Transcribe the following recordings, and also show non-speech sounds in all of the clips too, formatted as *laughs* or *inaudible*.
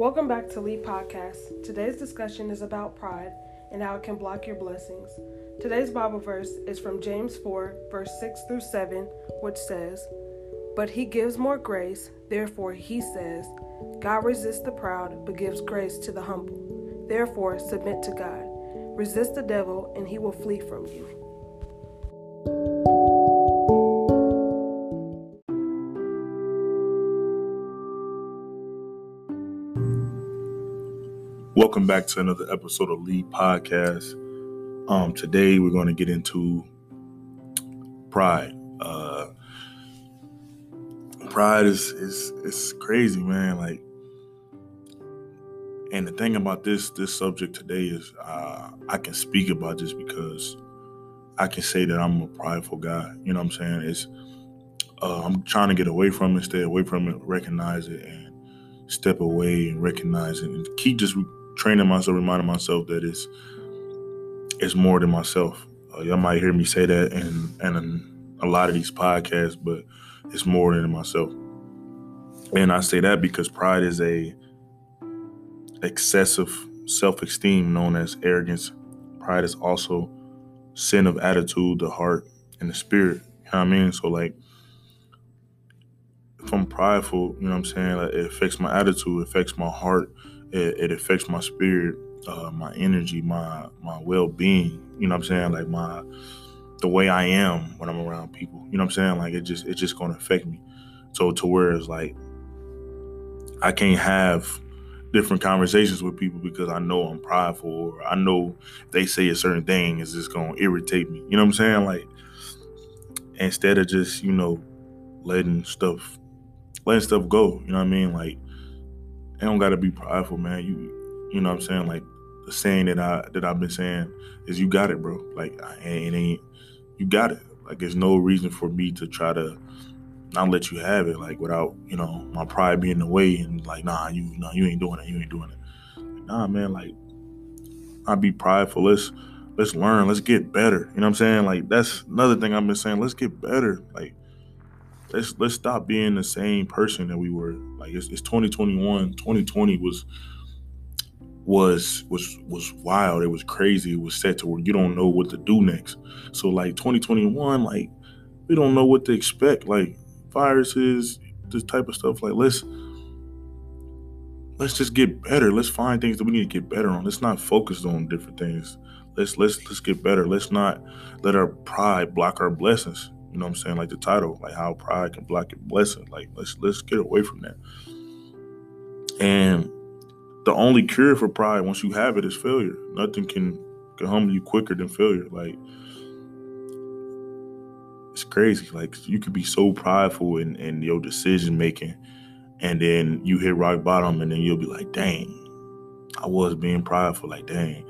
Welcome back to Lead Podcast. Today's discussion is about pride and how it can block your blessings. Today's Bible verse is from James 4, verse 6 through 7, which says, But he gives more grace, therefore he says, God resists the proud, but gives grace to the humble. Therefore, submit to God. Resist the devil, and he will flee from you. Welcome back to another episode of Lead Podcast. Um, today we're going to get into pride. Uh, pride is is crazy, man. Like, and the thing about this this subject today is uh, I can speak about this because I can say that I'm a prideful guy. You know what I'm saying? It's uh, I'm trying to get away from it, stay away from it, recognize it, and step away and recognize it, and keep just training myself, reminding myself that it's it's more than myself. Uh, y'all might hear me say that in in a lot of these podcasts, but it's more than myself. And I say that because pride is a excessive self-esteem known as arrogance. Pride is also sin of attitude, the heart, and the spirit. You know what I mean? So like if I'm prideful, you know what I'm saying? Like it affects my attitude, it affects my heart, it, it affects my spirit, uh, my energy, my my well being. You know what I'm saying? Like my the way I am when I'm around people. You know what I'm saying? Like it just it's just gonna affect me. So to where it's like I can't have different conversations with people because I know I'm prideful or I know they say a certain thing is just gonna irritate me. You know what I'm saying? Like instead of just, you know, letting stuff letting stuff go. You know what I mean? Like it don't gotta be prideful, man. You you know what I'm saying? Like the saying that I that I've been saying is you got it, bro. Like it ain't you got it. Like there's no reason for me to try to not let you have it, like without, you know, my pride being in the way and like, nah, you nah, you ain't doing it, you ain't doing it. Nah, man, like I be prideful. Let's let's learn, let's get better. You know what I'm saying? Like that's another thing I've been saying. Let's get better. Like let's let's stop being the same person that we were. Like it's, it's 2021. 2020 was was was was wild. It was crazy. It was set to where you don't know what to do next. So like 2021, like we don't know what to expect. Like viruses, this type of stuff. Like let's let's just get better. Let's find things that we need to get better on. Let's not focus on different things. Let's let's let's get better. Let's not let our pride block our blessings. You know what I'm saying? Like the title, like how pride can block your blessing. Like let's let's get away from that. And the only cure for pride once you have it is failure. Nothing can can humble you quicker than failure. Like it's crazy. Like you could be so prideful in, in your decision making and then you hit rock bottom and then you'll be like, dang, I was being prideful. Like, dang.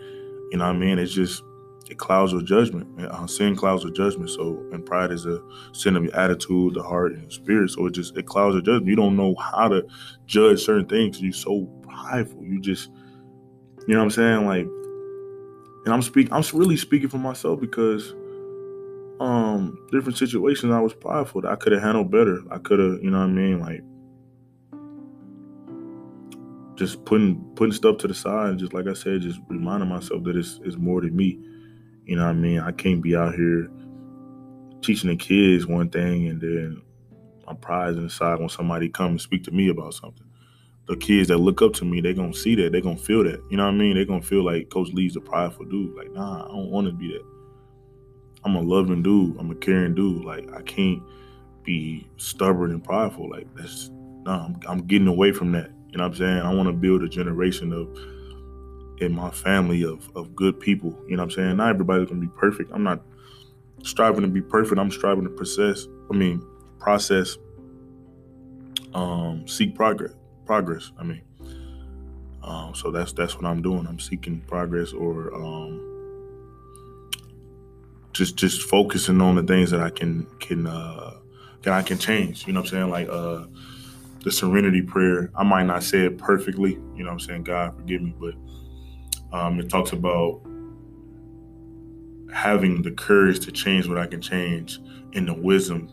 You know what I mean? It's just it clouds your judgment. Uh, sin clouds your judgment. So, and pride is a sin of your attitude, the heart, and the spirit. So it just it clouds your judgment. You don't know how to judge certain things. You're so prideful. You just, you know what I'm saying? Like, and I'm speaking. I'm really speaking for myself because, um, different situations I was prideful. That I could have handled better. I could have, you know what I mean? Like, just putting putting stuff to the side. Just like I said, just reminding myself that it's it's more than me. You know what I mean? I can't be out here teaching the kids one thing and then my pride inside when somebody come and speak to me about something. The kids that look up to me, they're gonna see that, they're gonna feel that. You know what I mean? They're gonna feel like Coach Lee's a prideful dude. Like, nah, I don't wanna be that. I'm a loving dude. I'm a caring dude. Like I can't be stubborn and prideful. Like that's nah, I'm, I'm getting away from that. You know what I'm saying? I want to build a generation of in my family of of good people. You know what I'm saying? Not everybody's gonna be perfect. I'm not striving to be perfect. I'm striving to process. I mean, process. Um, seek progress. Progress. I mean, um, so that's that's what I'm doing. I'm seeking progress or um, just just focusing on the things that I can can uh, that I can change. You know what I'm saying? Like uh, the Serenity Prayer. I might not say it perfectly. You know what I'm saying? God forgive me, but um, it talks about having the courage to change what I can change and the wisdom.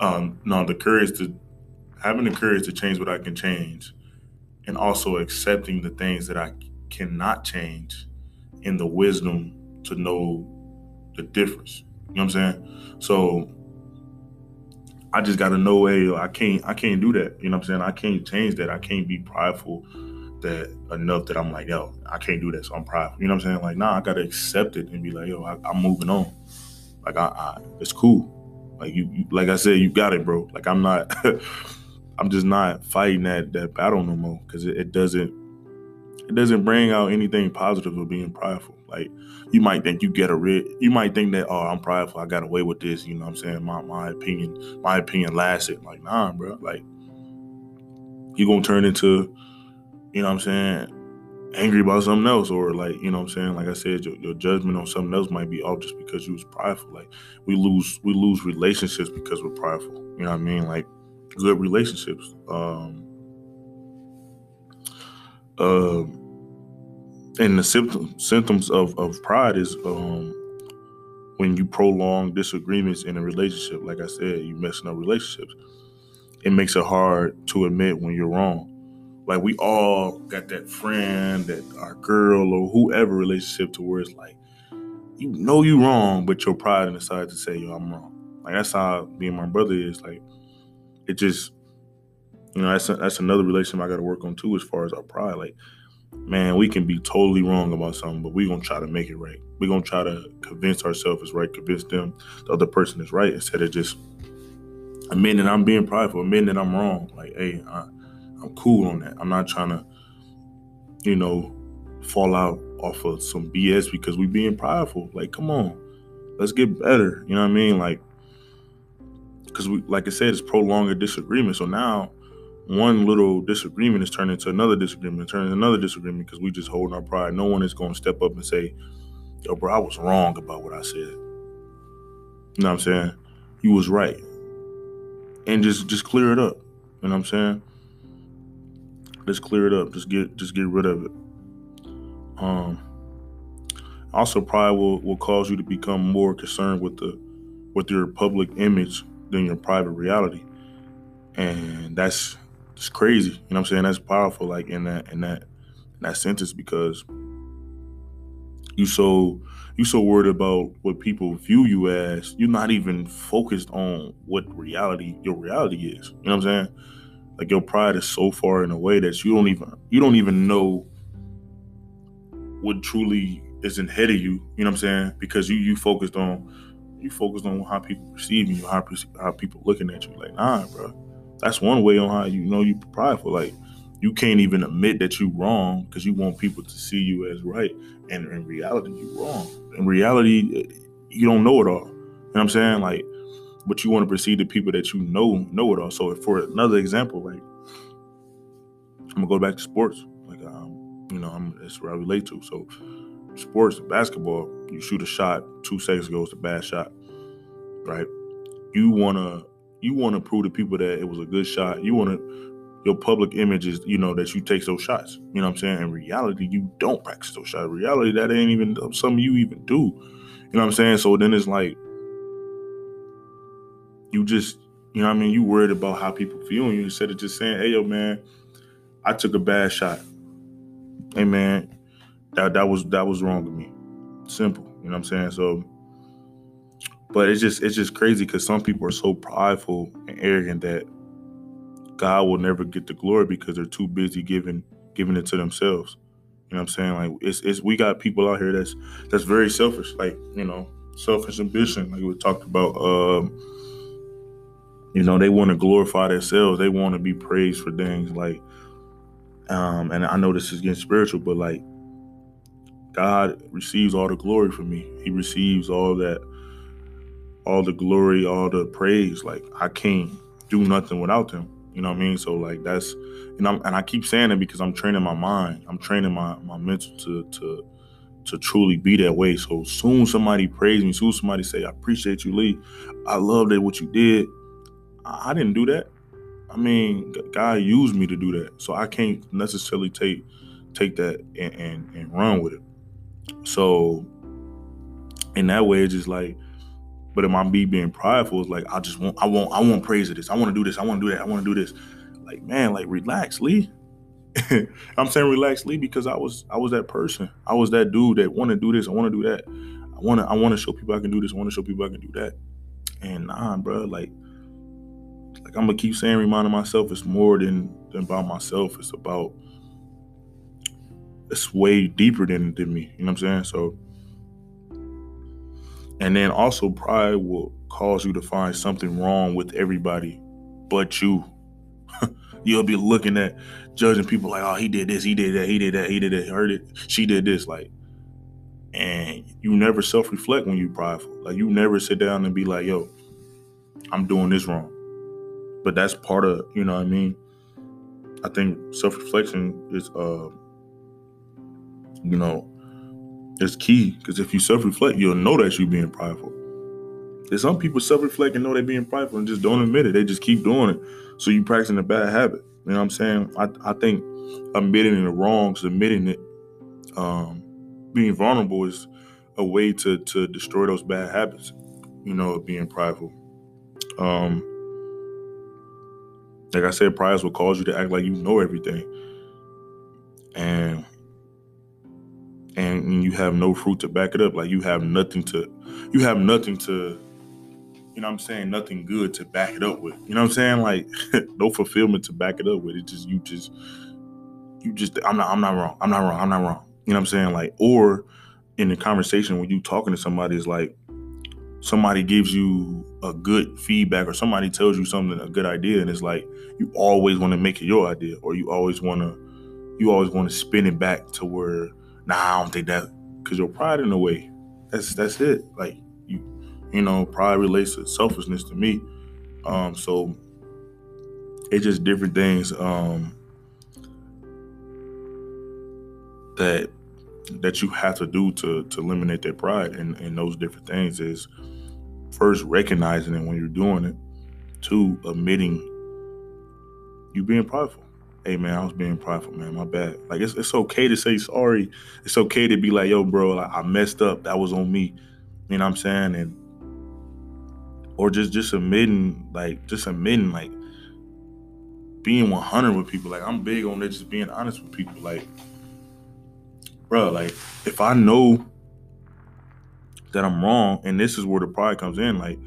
Um, no, the courage to having the courage to change what I can change and also accepting the things that I cannot change and the wisdom to know the difference. You know what I'm saying? So I just gotta know, hey, I can't I can't do that. You know what I'm saying? I can't change that. I can't be prideful that enough that I'm like, yo, I can't do this. so I'm prideful. You know what I'm saying? Like, nah, I gotta accept it and be like, yo, I, am moving on. Like, I, I, it's cool. Like you, you, like I said, you got it, bro. Like I'm not, *laughs* I'm just not fighting that that battle no more because it, it doesn't, it doesn't bring out anything positive of being prideful. Like you might think you get a rid, you might think that, oh, I'm prideful, I got away with this. You know what I'm saying? My my opinion, my opinion lasted. Like, nah, bro. Like you're gonna turn into you know what I'm saying, angry about something else, or like, you know what I'm saying, like I said, your, your judgment on something else might be off just because you was prideful. Like we lose we lose relationships because we're prideful. You know what I mean? Like good relationships. Um um and the symptom, symptoms of, of pride is um, when you prolong disagreements in a relationship. Like I said, you messing up relationships. It makes it hard to admit when you're wrong. Like we all got that friend, that our girl or whoever relationship to where it's like, you know you wrong, but your pride inside to say, yo, I'm wrong. Like that's how me and my brother is. Like it just, you know, that's a, that's another relationship I got to work on too, as far as our pride. Like, man, we can be totally wrong about something, but we're gonna try to make it right. We're gonna try to convince ourselves it's right, convince them the other person is right, instead of just admitting I'm being prideful, admitting that I'm wrong. Like, hey, I, I'm cool on that. I'm not trying to, you know, fall out off of some BS because we being prideful. Like, come on, let's get better. You know what I mean? Like, because we, like I said, it's prolonged a disagreement. So now, one little disagreement is turning into another disagreement, turning into another disagreement because we just holding our pride. No one is going to step up and say, "Yo, bro, I was wrong about what I said." You know what I'm saying? You was right, and just just clear it up. You know what I'm saying? Just clear it up. Just get just get rid of it. Um. Also, pride will will cause you to become more concerned with the with your public image than your private reality, and that's it's crazy. You know what I'm saying? That's powerful. Like in that in that in that sentence because you so you so worried about what people view you as. You're not even focused on what reality your reality is. You know what I'm saying? Like your pride is so far in a way that you don't even you don't even know what truly is in head of you. You know what I'm saying? Because you you focused on you focused on how people perceive you, how how people looking at you. Like nah, bro. That's one way on how you know you prideful. Like you can't even admit that you wrong because you want people to see you as right, and in reality you wrong. In reality, you don't know it all. You know what I'm saying? Like but you want to perceive the people that you know know it all. So for another example, like I'm gonna go back to sports. Like um, you know, I'm that's where I relate to. So sports, basketball, you shoot a shot, two seconds goes to bad shot. Right? You wanna you wanna prove to people that it was a good shot. You wanna your public image is, you know, that you take those shots. You know what I'm saying? In reality, you don't practice those shots. In reality, that ain't even something you even do. You know what I'm saying? So then it's like you just, you know I mean, you worried about how people feel you instead of just saying, hey, yo, man, I took a bad shot. Hey, man, that, that was that was wrong with me. Simple. You know what I'm saying? So, but it's just it's just crazy because some people are so prideful and arrogant that God will never get the glory because they're too busy giving giving it to themselves. You know what I'm saying? Like it's it's we got people out here that's that's very selfish, like, you know, selfish ambition, like we talked about. Um you know, they want to glorify themselves. They want to be praised for things like, um, and I know this is getting spiritual, but like, God receives all the glory for me. He receives all that, all the glory, all the praise. Like I can't do nothing without Him. You know what I mean? So like that's, you know, and I keep saying it because I'm training my mind. I'm training my my mental to to to truly be that way. So soon somebody praise me, soon somebody say, I appreciate you, Lee. I love that what you did. I didn't do that. I mean, God used me to do that, so I can't necessarily take take that and, and, and run with it. So in that way, it's just like, but am I me being prideful? It's like I just want, I want, I want praise of this. I want to do this. I want to do that. I want to do this. Like man, like relax, Lee. *laughs* I'm saying relax, Lee, because I was I was that person. I was that dude that want to do this. I want to do that. I want to I want to show people I can do this. I want to show people I can do that. And nah, bro, like like I'm gonna keep saying, reminding myself it's more than than about myself. It's about it's way deeper than than me. You know what I'm saying? So, and then also pride will cause you to find something wrong with everybody but you. *laughs* You'll be looking at judging people like, oh, he did this, he did that, he did that, he did that, he heard it, she did this, like, and you never self-reflect when you prideful. Like you never sit down and be like, yo, I'm doing this wrong. But that's part of, you know what I mean? I think self-reflection is uh you know, is key. Because if you self-reflect, you'll know that you're being prideful. There's some people self-reflect and know they're being prideful and just don't admit it. They just keep doing it. So you practicing a bad habit. You know what I'm saying? I, I think admitting the wrongs, admitting it, um, being vulnerable is a way to to destroy those bad habits. You know, of being prideful. Um, like I said, pride will cause you to act like you know everything, and and you have no fruit to back it up. Like you have nothing to, you have nothing to you know what I'm saying, nothing good to back it up with. You know what I'm saying? Like *laughs* no fulfillment to back it up with. It just you just you just I'm not I'm not wrong. I'm not wrong. I'm not wrong. You know what I'm saying? Like or in the conversation when you talking to somebody is like somebody gives you a good feedback or somebody tells you something a good idea and it's like you always want to make it your idea or you always want to you always want to spin it back to where nah I don't think that because your pride in a way that's that's it like you you know, pride relates to selfishness to me. Um, so it's just different things um, that that you have to do to to eliminate that pride and, and those different things is first recognizing it when you're doing it, two admitting you being prideful. Hey man, I was being prideful, man. My bad. Like it's it's okay to say sorry. It's okay to be like, yo, bro, like, I messed up. That was on me. You know what I'm saying? And or just just admitting like just admitting like being 100 with people like i'm big on that just being honest with people like bro like if i know that i'm wrong and this is where the pride comes in like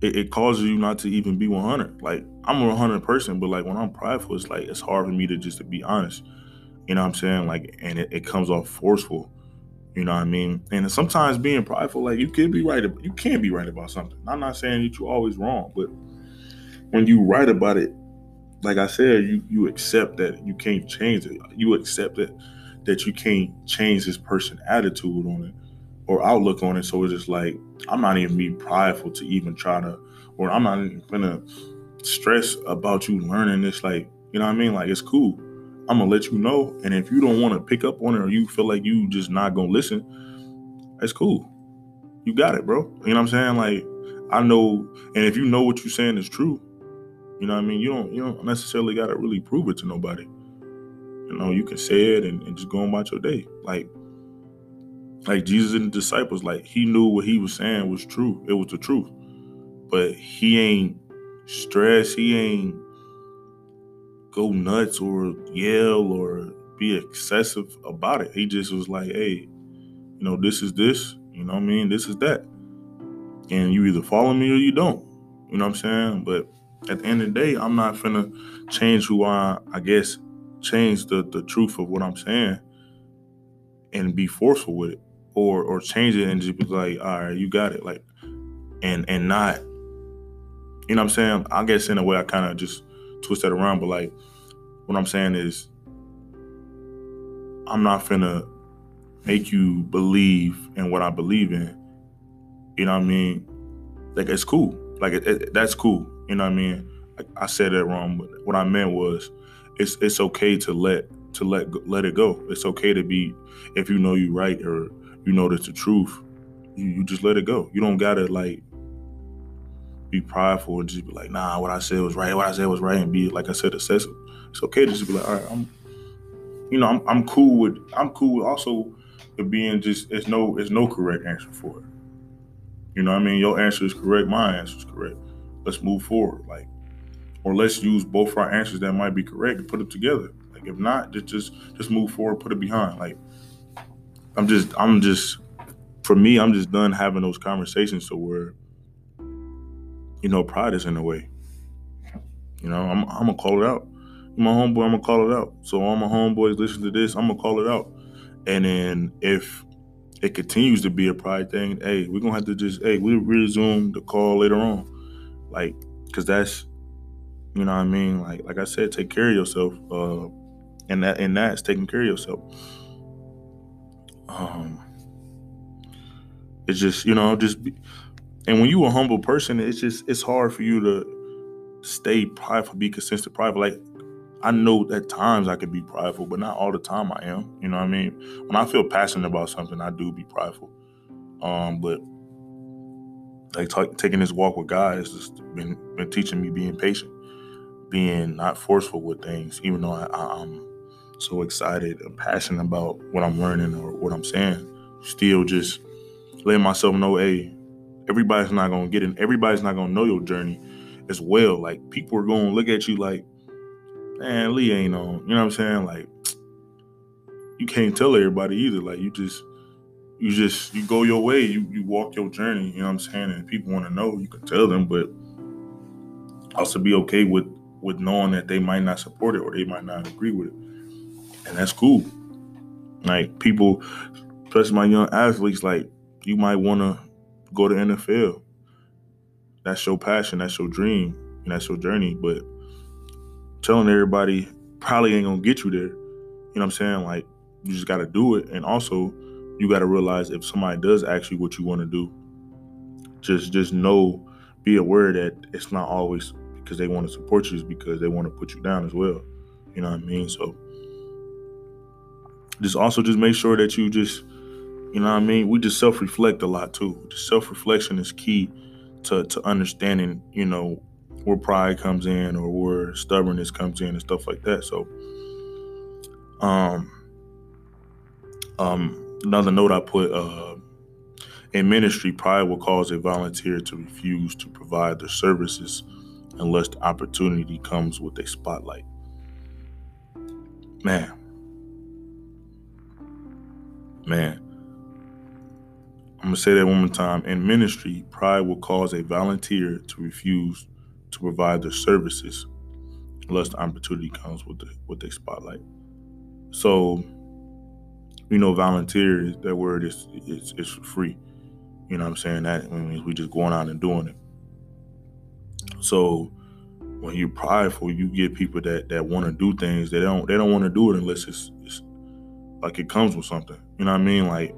it, it causes you not to even be 100 like i'm a 100 person but like when i'm prideful it's like it's hard for me to just to be honest you know what i'm saying like and it, it comes off forceful you know what I mean? And sometimes being prideful, like you can be right, you can be right about something. I'm not saying that you're always wrong, but when you right about it, like I said, you you accept that you can't change it. You accept that that you can't change this person's attitude on it or outlook on it. So it's just like I'm not even being prideful to even try to, or I'm not even gonna stress about you learning this. Like you know what I mean? Like it's cool. I'm gonna let you know. And if you don't want to pick up on it or you feel like you just not gonna listen, that's cool. You got it, bro. You know what I'm saying? Like I know, and if you know what you're saying is true, you know what I mean. You don't you don't necessarily gotta really prove it to nobody. You know, you can say it and, and just go about your day. Like like Jesus and the disciples, like he knew what he was saying was true. It was the truth. But he ain't stressed. He ain't go nuts or yell or be excessive about it. He just was like, hey, you know, this is this, you know what I mean? This is that. And you either follow me or you don't. You know what I'm saying? But at the end of the day, I'm not finna change who I I guess change the the truth of what I'm saying and be forceful with it. Or or change it and just be like, all right, you got it. Like and and not you know what I'm saying? I guess in a way I kind of just twist that around, but like what I'm saying is I'm not finna make you believe in what I believe in. You know what I mean? Like it's cool. Like it, it, that's cool. You know what I mean? I said it wrong, but what I meant was it's it's okay to let to let let it go. It's okay to be if you know you right or you know that's the truth. You, you just let it go. You don't gotta like be prideful and just be like, nah, what I said was right, what I said was right, and be like I said, excessive. It's okay to just be like, all right, I'm, you know, I'm, I'm cool with, I'm cool with also being just, it's no, it's no correct answer for it. You know what I mean? Your answer is correct, my answer is correct. Let's move forward. Like, or let's use both our answers that might be correct and put it together. Like if not, just just just move forward, put it behind. Like I'm just I'm just for me, I'm just done having those conversations to where you know pride is in the way. You know, I'm I'm gonna call it out. My homeboy, I'm gonna call it out. So all my homeboys listen to this, I'm gonna call it out. And then if it continues to be a pride thing, hey, we're gonna have to just hey, we resume the call later on. Like, cause that's you know what I mean? Like like I said, take care of yourself. Uh and that and that's taking care of yourself. Um it's just, you know, just be, and when you a humble person, it's just it's hard for you to stay prideful, be consistent prideful. Like I know at times I could be prideful, but not all the time I am. You know what I mean? When I feel passionate about something, I do be prideful. Um, but like t- taking this walk with God has just been been teaching me being patient, being not forceful with things, even though I, I'm so excited and passionate about what I'm learning or what I'm saying. Still, just letting myself know, hey, everybody's not gonna get it. Everybody's not gonna know your journey as well. Like people are gonna look at you like man, Lee ain't on. You know what I'm saying? Like, you can't tell everybody either. Like, you just, you just, you go your way. You you walk your journey. You know what I'm saying? And people want to know, you can tell them, but also be okay with with knowing that they might not support it or they might not agree with it, and that's cool. Like people, especially my young athletes, like you might want to go to NFL. That's your passion. That's your dream. And that's your journey. But telling everybody probably ain't gonna get you there. You know what I'm saying? Like you just gotta do it. And also you gotta realize if somebody does ask you what you wanna do, just just know, be aware that it's not always because they want to support you, it's because they want to put you down as well. You know what I mean? So just also just make sure that you just you know what I mean? We just self-reflect a lot too. Just self-reflection is key to to understanding, you know, where pride comes in or where stubbornness comes in and stuff like that. So, um, um, another note I put uh, in ministry, pride will cause a volunteer to refuse to provide their services unless the opportunity comes with a spotlight. Man, man. I'm gonna say that one more time. In ministry, pride will cause a volunteer to refuse to provide their services unless the opportunity comes with the with the spotlight. So, you know, volunteer that word is is is free. You know what I'm saying? That means we just going out and doing it. So when you're prideful, you get people that that want to do things. They don't they don't want to do it unless it's, it's like it comes with something. You know what I mean? Like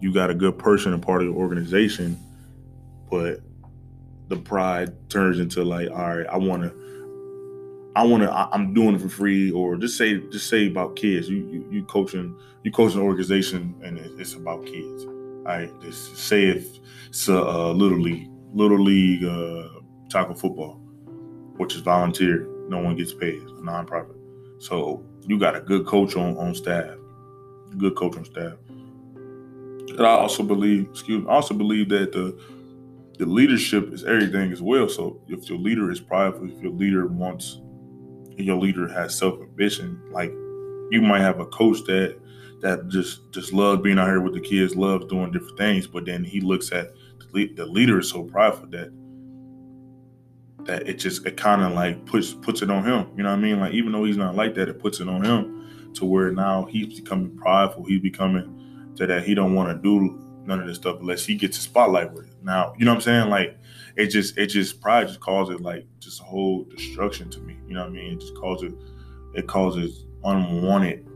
you got a good person and part of your organization, but the pride turns into like, all right, I want to, I want to, I'm doing it for free, or just say, just say about kids. You you, you coaching, you coaching an organization, and it's about kids. All right, just say if it's a, little league, little league uh, tackle football, which is volunteer. No one gets paid. It's a nonprofit. So you got a good coach on on staff, good coach on staff. And I also believe, excuse me, I also believe that the the leadership is everything as well. So if your leader is prideful, if your leader wants, your leader has self ambition, like you might have a coach that that just just loves being out here with the kids, loves doing different things, but then he looks at the, leader is so prideful that that it just it kind of like puts puts it on him. You know what I mean? Like even though he's not like that, it puts it on him to where now he's becoming prideful. He's becoming to that he don't want to do none of this stuff unless he gets a spotlight with it. Now, you know what I'm saying? Like it just it just pride just causes like just a whole destruction to me. You know what I mean? It just causes it causes unwanted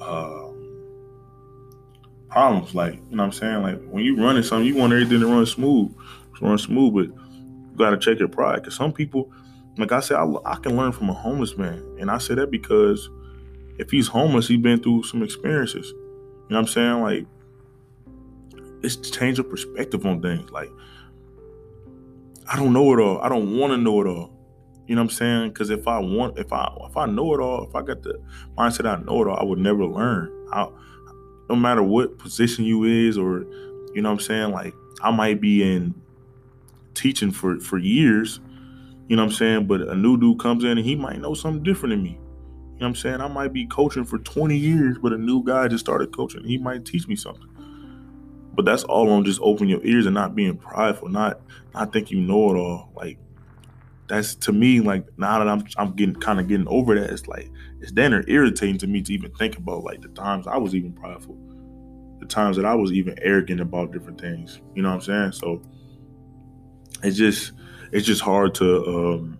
um, problems. Like, you know what I'm saying? Like when you running something, you want everything to run smooth, run smooth, but you gotta check your pride. Cause some people, like I said, I, I can learn from a homeless man. And I say that because if he's homeless, he's been through some experiences. You know what I'm saying? Like it's change your perspective on things. Like, I don't know it all. I don't want to know it all. You know what I'm saying? Because if I want, if I if I know it all, if I got the mindset I know it all, I would never learn. I, no matter what position you is, or you know what I'm saying, like I might be in teaching for for years. You know what I'm saying? But a new dude comes in and he might know something different than me. You know what I'm saying? I might be coaching for 20 years, but a new guy just started coaching. He might teach me something. But that's all on just opening your ears and not being prideful, not not think you know it all. Like that's to me like now that I'm I'm getting kind of getting over that. It's like it's then irritating to me to even think about like the times I was even prideful, the times that I was even arrogant about different things. You know what I'm saying? So it's just it's just hard to um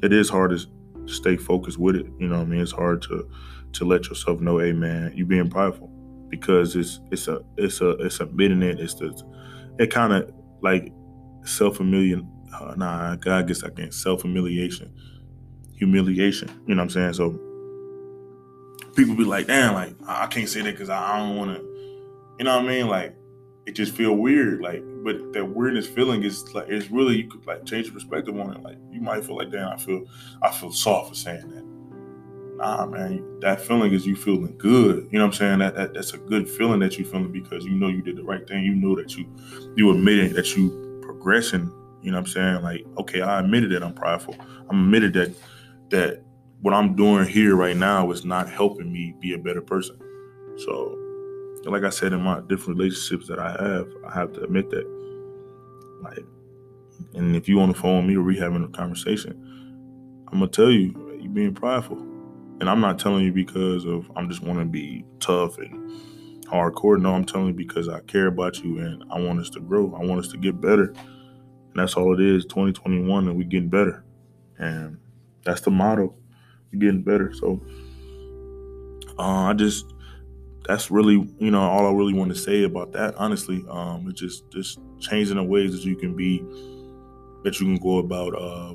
it is hard to stay focused with it. You know what I mean? It's hard to to let yourself know, hey man, you being prideful because it's it's a it's a it's admitting it. It's the it kind of like self humiliation. Uh, nah, guess I can't self humiliation, humiliation. You know what I'm saying? So people be like, damn, like I can't say that because I don't want to. You know what I mean? Like it just feel weird. Like, but that weirdness feeling is like it's really you could like change your perspective on it. Like you might feel like, damn, I feel I feel soft for saying that nah, man, that feeling is you feeling good. You know what I'm saying? That, that that's a good feeling that you feeling because you know you did the right thing. You know that you you admitted that you progressing. You know what I'm saying? Like, okay, I admitted that I'm prideful. I'm admitted that that what I'm doing here right now is not helping me be a better person. So, like I said in my different relationships that I have, I have to admit that. Like, and if you on the phone with me or we having a conversation, I'm gonna tell you, you being prideful and I'm not telling you because of I'm just want to be tough and hardcore. No, I'm telling you because I care about you and I want us to grow. I want us to get better. And that's all it is. 2021 and we're getting better. And that's the motto. We're getting better. So uh, I just that's really you know all I really want to say about that. Honestly, um, it's just just changing the ways that you can be that you can go about uh,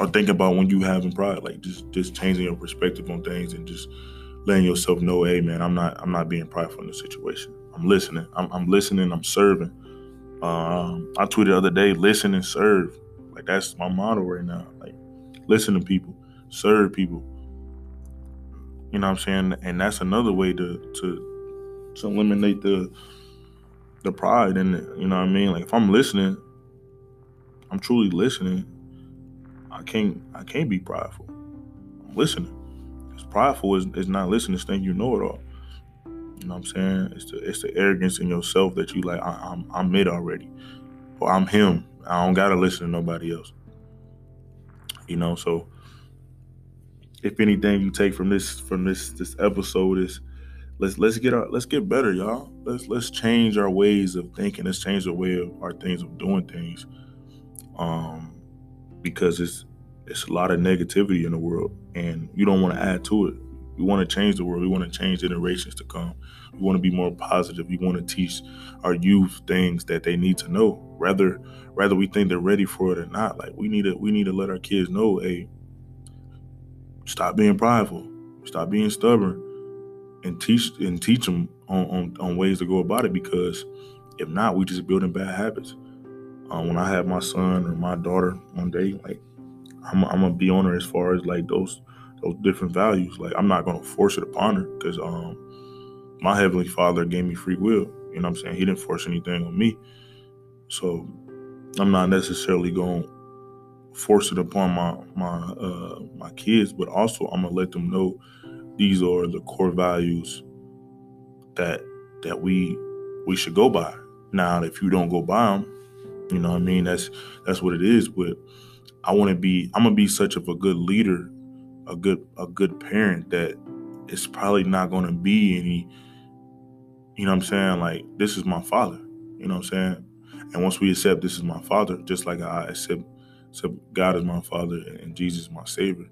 or think about when you having pride, like just just changing your perspective on things and just letting yourself know, hey man, I'm not I'm not being prideful in the situation. I'm listening. I'm, I'm listening. I'm serving. Um, I tweeted the other day, listen and serve. Like that's my motto right now. Like listen to people, serve people. You know what I'm saying? And that's another way to to to eliminate the the pride and you know what I mean? Like if I'm listening, I'm truly listening I can't I can't be prideful. I'm listening. Because prideful is, is not listening, it's thinking you know it all. You know what I'm saying? It's the it's the arrogance in yourself that you like, I, am I'm, I'm it already. Or I'm him. I don't gotta listen to nobody else. You know, so if anything you take from this from this this episode is let's let's get our let's get better, y'all. Let's let's change our ways of thinking. Let's change the way of our things of doing things. Um because it's it's a lot of negativity in the world and you don't want to add to it. We want to change the world. We want to change generations to come. We want to be more positive. We want to teach our youth things that they need to know. Rather, rather we think they're ready for it or not. Like we need to, we need to let our kids know, hey, stop being prideful, stop being stubborn, and teach and teach them on, on, on ways to go about it. Because if not, we just building bad habits um, when I have my son or my daughter one day, like I'm, I'm gonna be on her as far as like those those different values. Like I'm not gonna force it upon her because um, my heavenly Father gave me free will. You know what I'm saying? He didn't force anything on me, so I'm not necessarily gonna force it upon my my uh, my kids, but also I'm gonna let them know these are the core values that that we we should go by. Now, if you don't go by them, you know what I mean? That's that's what it is. But I want to be I'm gonna be such of a good leader, a good a good parent that it's probably not gonna be any, you know what I'm saying? Like this is my father. You know what I'm saying? And once we accept this is my father, just like I accept, accept God is my father and Jesus is my savior,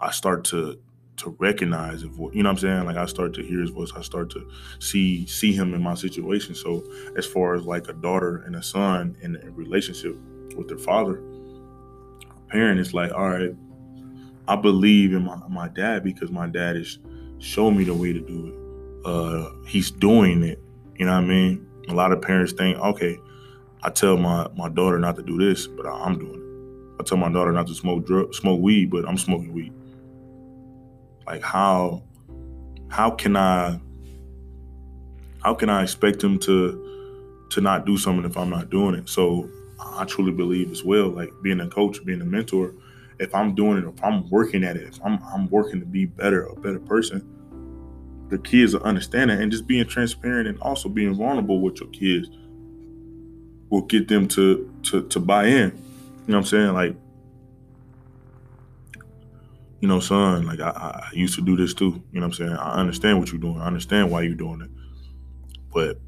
I start to to recognize his voice. You know what I'm saying? Like I start to hear his voice. I start to see see him in my situation. So as far as like a daughter and a son in a relationship with their father, a parent is like, all right, I believe in my, my dad because my dad has shown me the way to do it. Uh, he's doing it. You know what I mean? A lot of parents think, okay, I tell my, my daughter not to do this, but I, am doing it. I tell my daughter not to smoke drug, smoke weed, but I'm smoking weed. Like how how can I how can I expect him to to not do something if I'm not doing it? So I truly believe as well, like being a coach, being a mentor, if I'm doing it, if I'm working at it, if I'm I'm working to be better, a better person, the kids will understand it. And just being transparent and also being vulnerable with your kids will get them to to to buy in. You know what I'm saying? Like, you know, son, like I, I used to do this too. You know what I'm saying? I understand what you're doing. I understand why you're doing it. But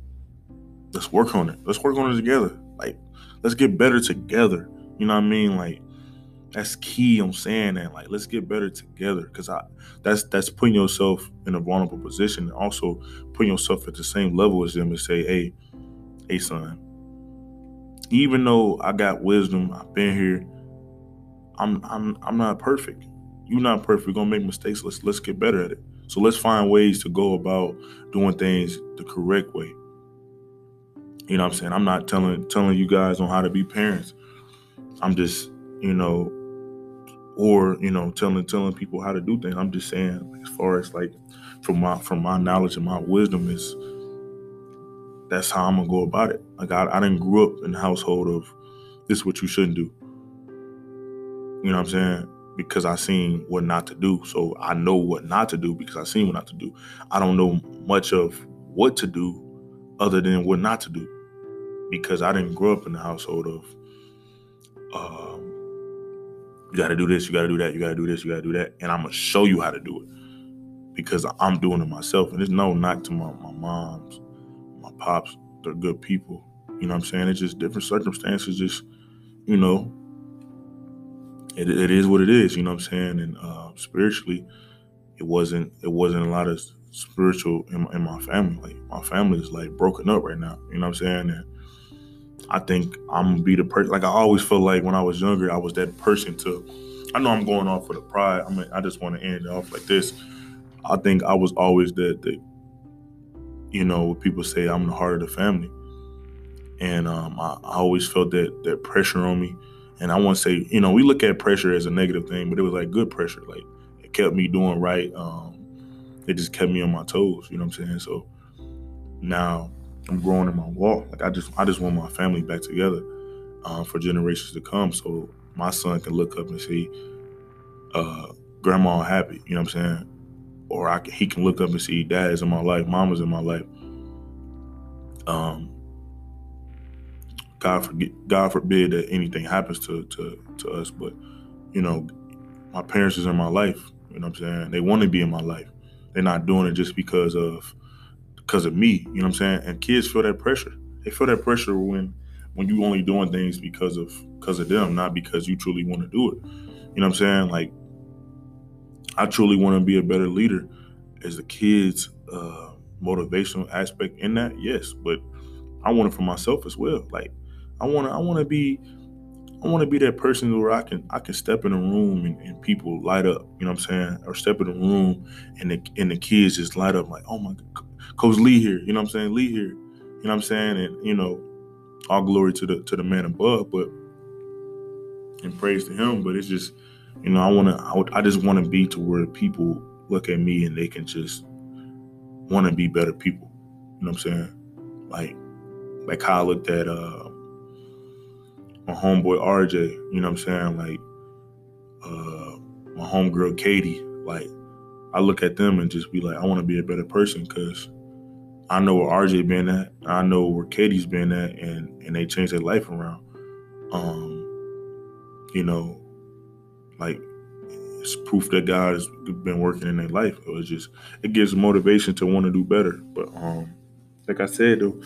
let's work on it. Let's work on it together. Like, let's get better together. You know what I mean? Like, that's key. I'm saying that. Like, let's get better together. Cause I that's that's putting yourself in a vulnerable position and also putting yourself at the same level as them and say, hey, hey son, even though I got wisdom, I've been here, I'm I'm I'm not perfect. You're not perfect. We're gonna make mistakes. Let's let's get better at it. So let's find ways to go about doing things the correct way. You know what I'm saying? I'm not telling telling you guys on how to be parents. I'm just, you know, or, you know, telling telling people how to do things. I'm just saying as far as like from my from my knowledge and my wisdom is that's how I'm gonna go about it. Like I, I didn't grow up in the household of this is what you shouldn't do. You know what I'm saying? Because I seen what not to do. So I know what not to do because I seen what not to do. I don't know much of what to do other than what not to do. Because I didn't grow up in the household of um, you gotta do this, you gotta do that, you gotta do this, you gotta do that. And I'm gonna show you how to do it. Because I'm doing it myself. And there's no knock to my, my moms my pops, they're good people. You know what I'm saying? It's just different circumstances, just, you know, it, it is what it is, you know what I'm saying? And uh, spiritually, it wasn't it wasn't a lot of spiritual in, in my family. Like my family is like broken up right now. You know what I'm saying? And I think I'm gonna be the person. Like I always felt like when I was younger, I was that person to. I know I'm going off for the pride. I mean, I just want to end it off like this. I think I was always the the you know, people say I'm the heart of the family. And um, I, I, always felt that that pressure on me. And I want to say, you know, we look at pressure as a negative thing, but it was like good pressure. Like it kept me doing right. Um, it just kept me on my toes. You know what I'm saying? So now I'm growing in my walk. Like I just I just want my family back together uh, for generations to come. So my son can look up and see uh, grandma happy. You know what I'm saying? or I can, he can look up and see dad is in my life, mama's in my life. Um, God forget, God forbid that anything happens to to to us, but you know, my parents is in my life. You know what I'm saying? They want to be in my life. They're not doing it just because of because of me. You know what I'm saying? And kids feel that pressure. They feel that pressure when when you only doing things because of because of them, not because you truly want to do it. You know what I'm saying? Like I truly want to be a better leader. As the kids' uh, motivational aspect in that, yes, but I want it for myself as well. Like I want to, I want to be, I want to be that person where I can, I can step in a room and, and, people light up. You know what I'm saying? Or step in a room and the and the kids just light up like, oh my, Coach Lee here. You know what I'm saying? Lee here. You know what I'm saying? And you know, all glory to the to the man above, but and praise to him. But it's just you know, I want to, I, I just want to be to where people look at me and they can just want to be better people. You know what I'm saying? Like, like how I looked at uh, my homeboy RJ. You know what I'm saying? Like, uh, my homegirl Katie. Like, I look at them and just be like, I want to be a better person because I know where RJ been at. I know where Katie's been at, and and they changed their life around. Um, you know, like it's proof that God has been working in their life. It was just it gives motivation to want to do better. But um, like I said though,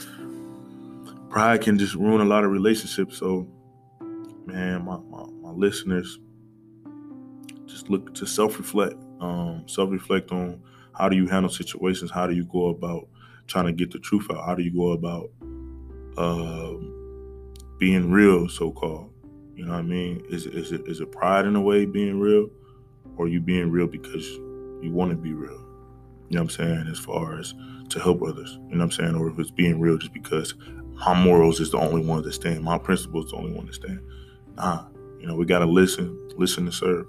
pride can just ruin a lot of relationships. So man, my, my, my listeners, just look to self-reflect. Um, self-reflect on how do you handle situations, how do you go about trying to get the truth out, how do you go about um, being real, so called. You know what I mean? Is is it is it pride in a way being real, or you being real because you want to be real? You know what I'm saying? As far as to help others, you know what I'm saying? Or if it's being real just because my morals is the only one that stand, my principles is the only one that stand. Nah, you know we gotta listen, listen to serve.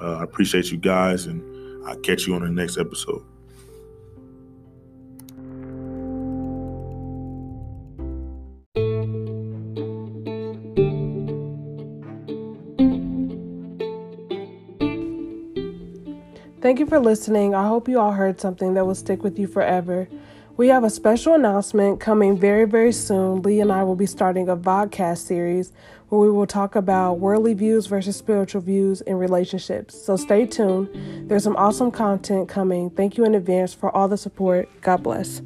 Uh, I appreciate you guys, and I'll catch you on the next episode. Thank you for listening. I hope you all heard something that will stick with you forever. We have a special announcement coming very, very soon. Lee and I will be starting a vodcast series where we will talk about worldly views versus spiritual views in relationships. So stay tuned. There's some awesome content coming. Thank you in advance for all the support. God bless.